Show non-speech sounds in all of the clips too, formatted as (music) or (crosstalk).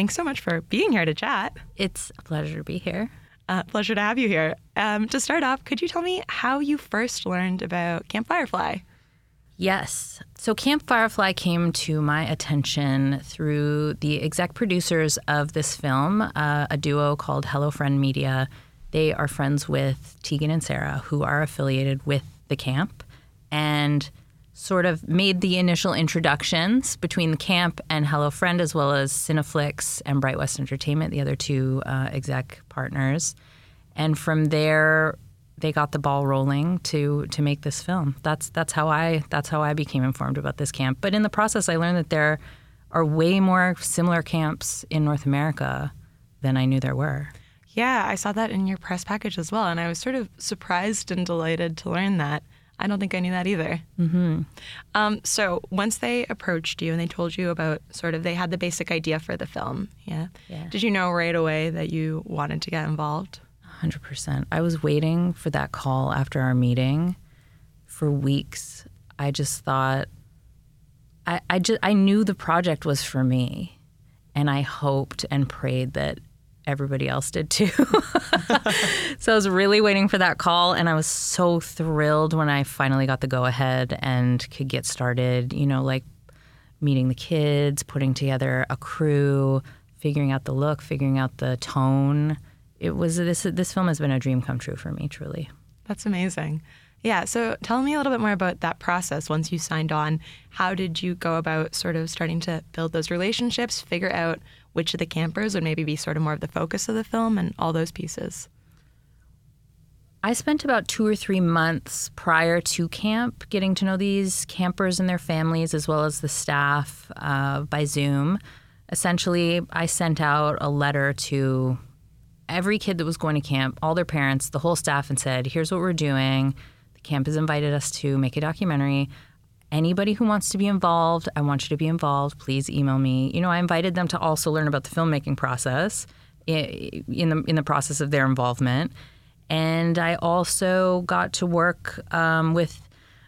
thanks so much for being here to chat. It's a pleasure to be here. Uh, pleasure to have you here. Um, to start off, could you tell me how you first learned about Camp fYrefly? Yes. So Camp fYrefly came to my attention through the exec producers of this film, uh, a duo called Hello Friend Media. They are friends with Tegan and Sara, who are affiliated with the camp, and sort of made the initial introductions between the camp and Hello Friend, as well as Cineflix and Bright West Entertainment, the other two uh, exec partners. And from there, they got the ball rolling to to make this film. That's that's how I that's how I became informed about this camp. But in the process, I learned that there are way more similar camps in North America than I knew there were. Yeah, I saw that in your press package as well, and I was sort of surprised and delighted to learn that. I don't think I knew that either. Mm-hmm. Um, so once they approached you and they told you about sort of they had the basic idea for the film, yeah. Yeah. Did you know right away that you wanted to get involved? 100%. I was waiting for that call after our meeting for weeks. I just thought I I just I knew the project was for me and I hoped and prayed that everybody else did too. (laughs) so I was really waiting for that call and I was so thrilled when I finally got the go ahead and could get started, you know, like meeting the kids, putting together a crew, figuring out the look, figuring out the tone. It was this this film has been a dream come true for me, truly. That's amazing. Yeah. So tell me a little bit more about that process once you signed on. How did you go about sort of starting to build those relationships, figure out which of the campers would maybe be sort of more of the focus of the film and all those pieces? I spent about two or three months prior to camp getting to know these campers and their families, as well as the staff uh, by Zoom. Essentially, I sent out a letter to every kid that was going to camp, all their parents, the whole staff, and said, Here's what we're doing. The camp has invited us to make a documentary. Anybody who wants to be involved, I want you to be involved. Please email me. You know, I invited them to also learn about the filmmaking process in the in the process of their involvement, and I also got to work um, with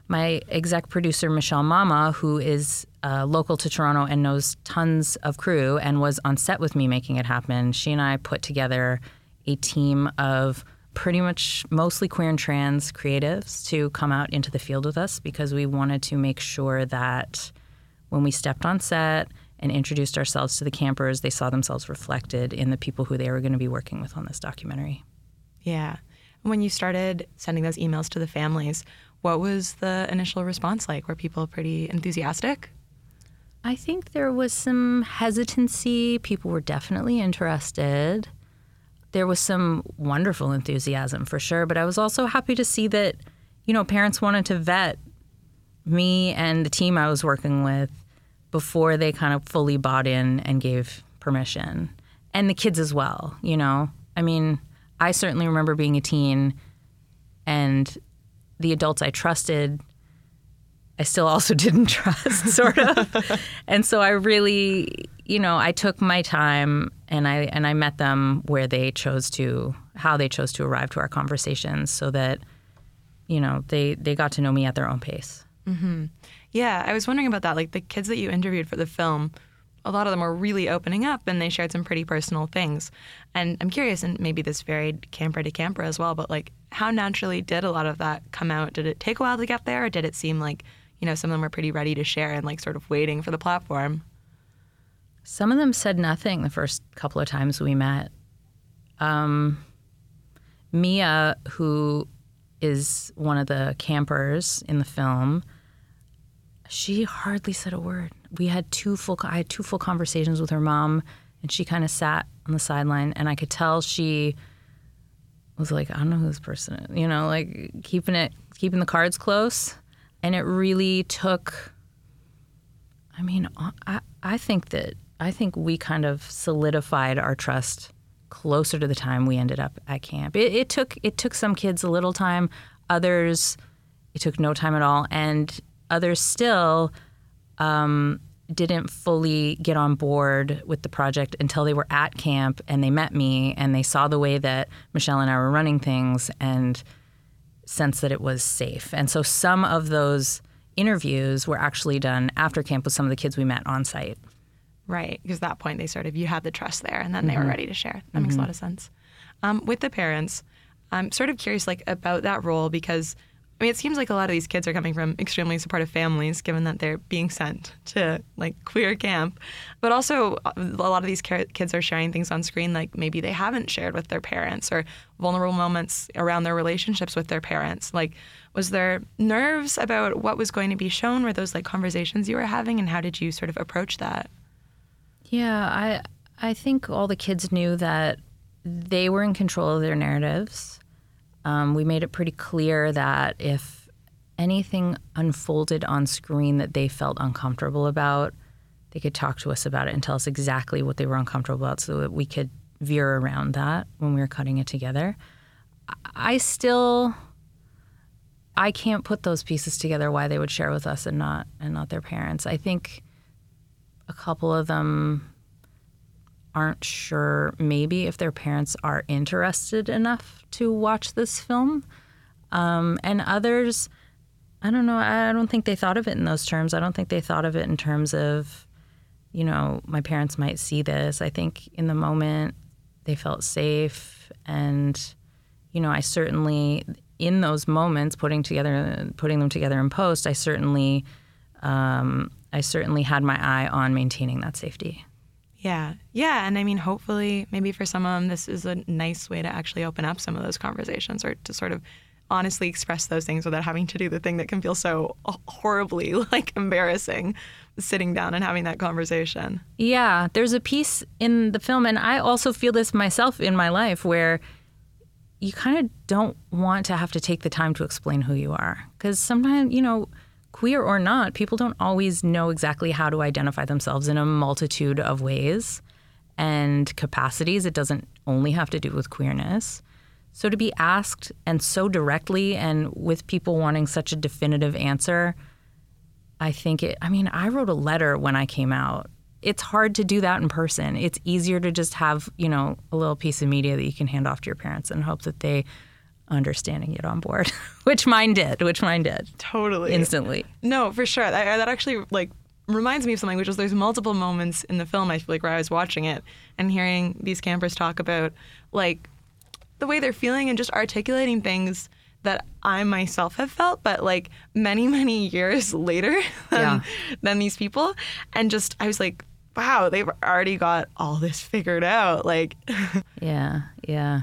my exec producer Michelle Mama, who is uh, local to Toronto and knows tons of crew and was on set with me making it happen. She and I put together a team of pretty much mostly queer and trans creatives to come out into the field with us because we wanted to make sure that when we stepped on set and introduced ourselves to the campers, they saw themselves reflected in the people who they were going to be working with on this documentary. Yeah. When you started sending those emails to the families, what was the initial response like? Were people pretty enthusiastic? I think there was some hesitancy. People were definitely interested. There was some wonderful enthusiasm for sure, but I was also happy to see that, you know, parents wanted to vet me and the team I was working with before they kind of fully bought in and gave permission. And the kids as well, you know. I mean, I certainly remember being a teen and the adults I trusted I still also (laughs) didn't trust, sort of. and so I really, you know, I took my time and I and I met them where they chose to, how they chose to arrive to our conversations, so that, you know, they they got to know me at their own pace. Mm-hmm. Yeah, I was wondering about that. Like the kids that you interviewed for the film, a lot of them were really opening up and they shared some pretty personal things. And I'm curious, and maybe this varied camper to camper as well, but like how naturally did a lot of that come out? Did it take a while to get there or did it seem like, you know, some of them were pretty ready to share and like sort of waiting for the platform? Some of them said nothing the first couple of times we met. Um, Mia, who is one of the campers in the film, she hardly said a word. We had two full. I had two full conversations with her mom, and she kind of sat on the sideline, and I could tell she was like, I don't know who this person is, you know, like keeping it, keeping the cards close, and it really took. I mean, I I think that I think we kind of solidified our trust closer to the time we ended up at camp. It, it took it took some kids a little time, others it took no time at all, and others still um, didn't fully get on board with the project until they were at camp and they met me and they saw the way that Michelle and I were running things and sensed that it was safe. And so some of those interviews were actually done after camp with some of the kids we met on site. Right, because at that point they sort of you had the trust there, and then they were ready to share. That makes a lot of sense. Um, with the parents, I'm sort of curious, like about that role because I mean, it seems like a lot of these kids are coming from extremely supportive families, given that they're being sent to like queer camp. But also, a lot of these kids are sharing things on screen like maybe they haven't shared with their parents or vulnerable moments around their relationships with their parents. Like, was there nerves about what was going to be shown? Were those like conversations you were having, and how did you sort of approach that? Yeah, I I think all the kids knew that they were in control of their narratives. Um, we made it pretty clear that if anything unfolded on screen that they felt uncomfortable about, they could talk to us about it and tell us exactly what they were uncomfortable about so that we could veer around that when we were cutting it together. I still I can't put those pieces together why they would share with us and not and not their parents. I think a couple of them aren't sure maybe if their parents are interested enough to watch this film. Um, and others, I don't know, I don't think they thought of it in those terms. I don't think they thought of it in terms of, you know, my parents might see this. I think in the moment they felt safe. And, you know, I certainly, in those moments, putting together, putting them together in post, I certainly, um, I certainly had my eye on maintaining that safety. Yeah. Yeah. And I mean, hopefully, maybe for some of them, this is a nice way to actually open up some of those conversations or to sort of honestly express those things without having to do the thing that can feel so horribly (laughs) like embarrassing sitting down and having that conversation. Yeah. There's a piece in the film, and I also feel this myself in my life where you kind of don't want to have to take the time to explain who you are. Because sometimes, you know, queer or not, people don't always know exactly how to identify themselves in a multitude of ways and capacities. It doesn't only have to do with queerness. So to be asked and so directly and with people wanting such a definitive answer, I think it, I mean, I wrote a letter when I came out. It's hard to do that in person. It's easier to just have, you know, a little piece of media that you can hand off to your parents and hope that they understanding it on board, (laughs) which mine did, which mine did. Totally. Instantly. No, for sure. That, uh, that actually like reminds me of something, which is there's multiple moments in the film I feel like where I was watching it and hearing these campers talk about like the way they're feeling and just articulating things that I myself have felt, but like many, many (laughs) years later than, Yeah. than these people. And just I was like, wow, they've already got all this figured out. Like (laughs) Yeah, yeah.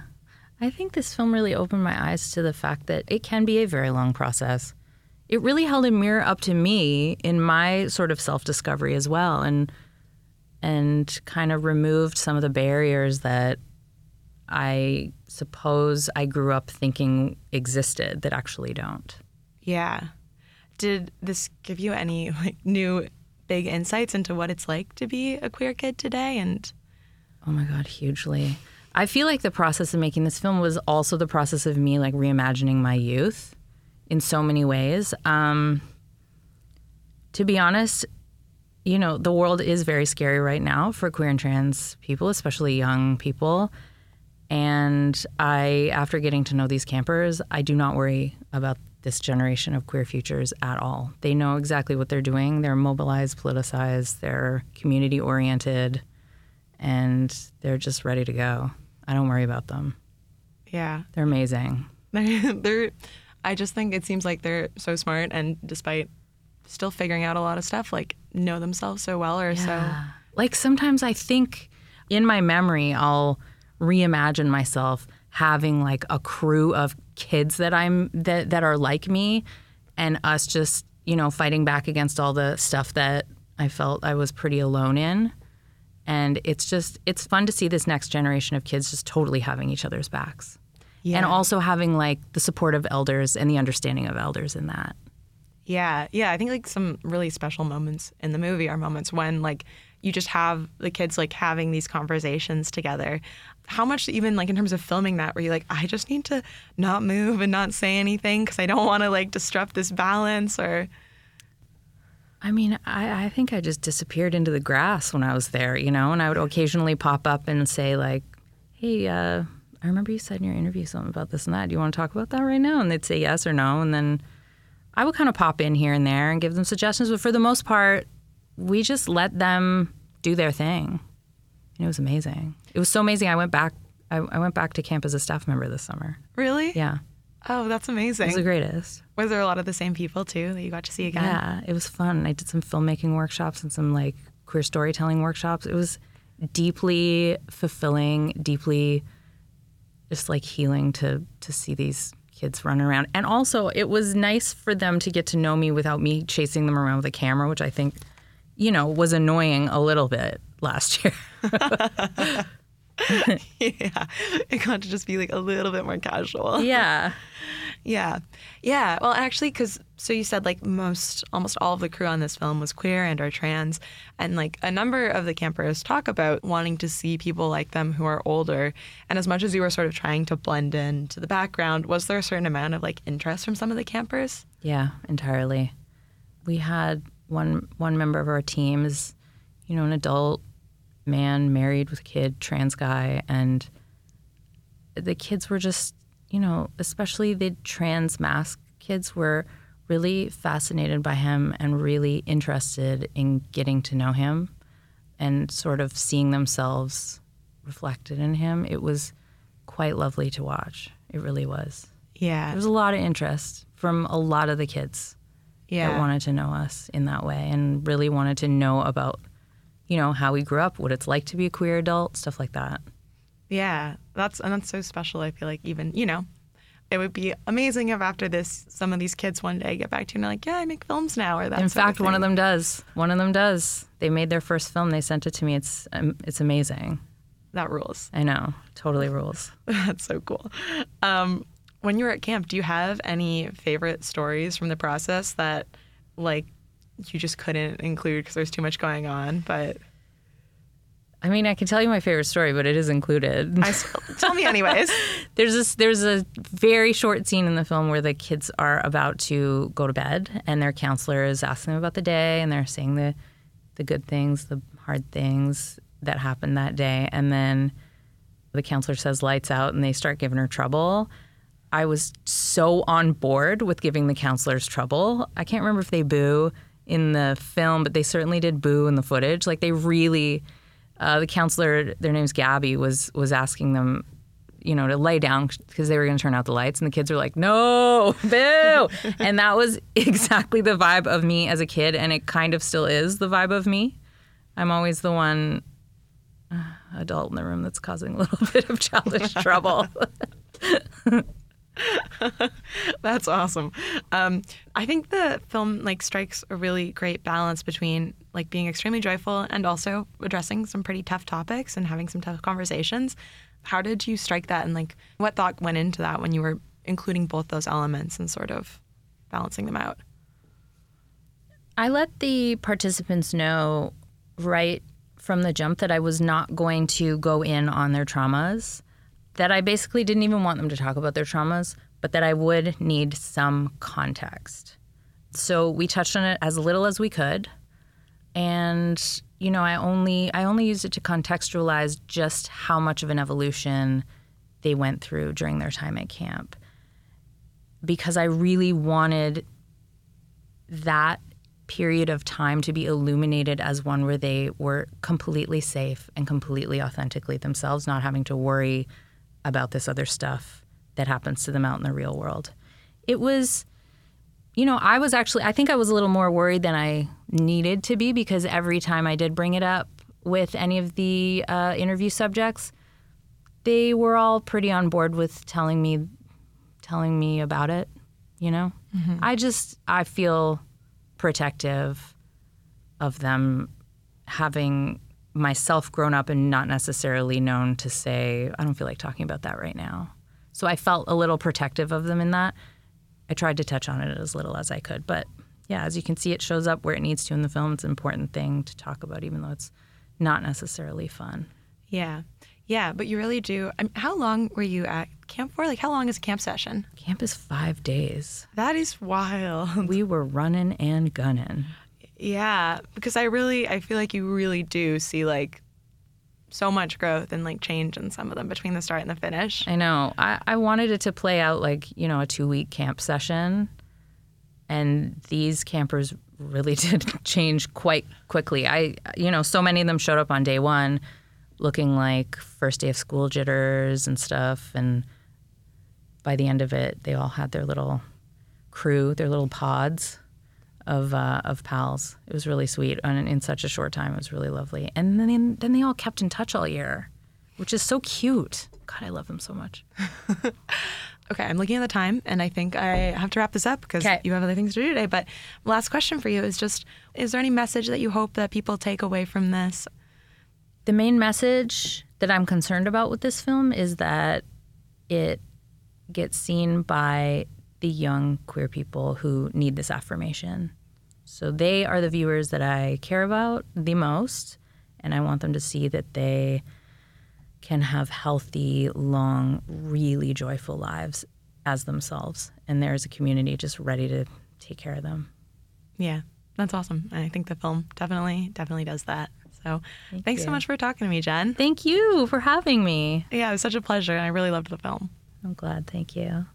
I think this film really opened my eyes to the fact that it can be a very long process. It really held a mirror up to me in my sort of self-discovery as well and and kind of removed some of the barriers that I suppose I grew up thinking existed that actually don't. Yeah. Did this give you any like new big insights into what it's like to be a queer kid today and Oh my God, hugely. I feel like the process of making this film was also the process of me like reimagining my youth in so many ways. Um, to be honest, you know, the world is very scary right now for queer and trans people, especially young people. And I, after getting to know these campers, I do not worry about this generation of queer futures at all. They know exactly what they're doing. They're mobilized, politicized, they're community oriented, and they're just ready to go. I don't worry about them. yeah. They're amazing. They're, (laughs) they're I just think it seems like they're so smart and despite still figuring out a lot of stuff, like know themselves so well or so Like sometimes I think in my memory, I'll reimagine myself having like a crew of kids that I'm that that are like me, and us just you know fighting back against all the stuff that I felt I was pretty alone in. And it's just it's fun to see this next generation of kids just totally having each other's backs. Yeah. And also having like the support of elders and the understanding of elders in that. Yeah, yeah. I think like some really special moments in the movie are moments when like you just have the kids like having these conversations together. How much even like in terms of filming that were you like I just need to not move and not say anything because I don't want to like disrupt this balance or I mean, I, I think I just disappeared into the grass when I was there, you know, and I would occasionally pop up and say, like, hey, uh, I remember you said in your interview something about this and that. Do you want to talk about that right now? And they'd say yes or no. And then I would kind of pop in here and there and give them suggestions. But for the most part, we just let them do their thing. And it was amazing. It was so amazing. I went back. I, I went back to camp as a staff member this summer. Really? Yeah, Oh, that's amazing. it was the greatest. Was there a lot of the same people too that you got to see again? Yeah, it was fun. I did some filmmaking workshops and some like queer storytelling workshops. It was deeply fulfilling, deeply just like healing to to see these kids run around. And also, it was nice for them to get to know me without me chasing them around with a camera, which I think, you know, was annoying a little bit last (laughs) year. (laughs) (laughs) yeah. It got to just be like a little bit more casual. (laughs) yeah. Yeah. Yeah. Well, actually, because so you said like most, almost all of the crew on this film was queer and or trans. And like a number of the campers talk about wanting to see people like them who are older. And as much as you were sort of trying to blend in to the background, was there a certain amount of like interest from some of the campers? Yeah, entirely. We had one one member of our team is, you know, an adult man married with a kid, trans guy, and the kids were just, you know, especially the transmasc kids were really fascinated by him and really interested in getting to know him and sort of seeing themselves reflected in him. It was quite lovely to watch. It really was. Yeah. There was a lot of interest from a lot of the kids yeah. that wanted to know us in that way and really wanted to know about, you know, how we grew up, what it's like to be a queer adult, stuff like that. Yeah, that's and that's so special. I feel like even you know, it would be amazing if after this, some of these kids one day get back to you and they're like, yeah, I make films now, or that. in fact, one of them does. One of them does. They made their first film. They sent it to me. It's um, it's amazing. that rules. I know, totally rules. (laughs) That's so cool. Um, when you were at camp, do you have any favorite stories from the process that, like, you just couldn't include because there's too much going on? But I mean, I can tell you my favorite story, but it is included. I, tell me anyways. (laughs) there's this there's a very short scene in the film where the kids are about to go to bed and their counselor is asking them about the day and they're saying the the good things, the hard things that happened that day and then the counselor says lights out and they start giving her trouble. I was so on board with giving the counselors trouble. I can't remember if they boo in the film, but they certainly did boo in the footage. Like they really uh, the counselor, their name's Gabby, was was asking them, you know, to lay down because they were going to turn out the lights, and the kids were like, "No, (laughs) boo!" and that was (laughs) exactly the vibe of me as a kid, and it kind of still is the vibe of me. I'm always the one uh, adult in the room that's causing a little (laughs) bit of childish trouble. (laughs) That's awesome. Um, I think the film like strikes a really great balance between like being extremely joyful and also addressing some pretty tough topics and having some tough conversations. How did you strike that, and like what thought went into that when you were including both those elements and sort of balancing them out? I let the participants know right from the jump that I was not going to go in on their traumas, that I basically didn't even want them to talk about their traumas, but that I would need some context. So we touched on it as little as we could. And you know, I only I only used it to contextualize just how much of an evolution they went through during their time at camp. Because I really wanted that period of time to be illuminated as one where they were completely safe and completely authentically themselves, not having to worry about this other stuff that happens to them out in the real world. It was, you know, I was actually, I think I was a little more worried than I needed to be because every time I did bring it up with any of the uh, interview subjects, they were all pretty on board with telling me, telling me about it. You know, I just I feel protective of them having myself grown up and not necessarily known to say, I don't feel like talking about that right now. So I felt a little protective of them in that. I tried to touch on it as little as I could. But yeah, as you can see, it shows up where it needs to in the film. It's an important thing to talk about, even though it's not necessarily fun. Yeah, yeah, but you really do. I mean, how long were you at camp for? Like, how long is a camp session? Camp is five days. That is wild. We were running and gunning. Yeah, because I really, I feel like you really do see like so much growth and like change in some of them between the start and the finish. I know. I, I wanted it to play out like, you know, a two week camp session. And these campers really (laughs) did change quite quickly. I, you know, so many of them showed up on day one looking like first day of school jitters and stuff. And by the end of it, they all had their little crew, their little pods of uh, of pals. It was really sweet, and in such a short time, it was really lovely. And then they, then they all kept in touch all year, which is so cute. God, I love them so much. (laughs) Okay, I'm looking at the time, and I think I have to wrap this up because you have other things to do today. But last question for you is just: Is there any message that you hope that people take away from this? The main message that I'm concerned about with this film is that it gets seen by the young queer people who need this affirmation. So they are the viewers that I care about the most, and I want them to see that they can have healthy, long, really joyful lives as themselves. And there's a community just ready to take care of them. Yeah, that's awesome. And I think the film definitely, definitely does that. So thanks so much for talking to me, Jen. Thank you for having me. Yeah, it was such a pleasure, and I really loved the film. I'm glad. Thank you.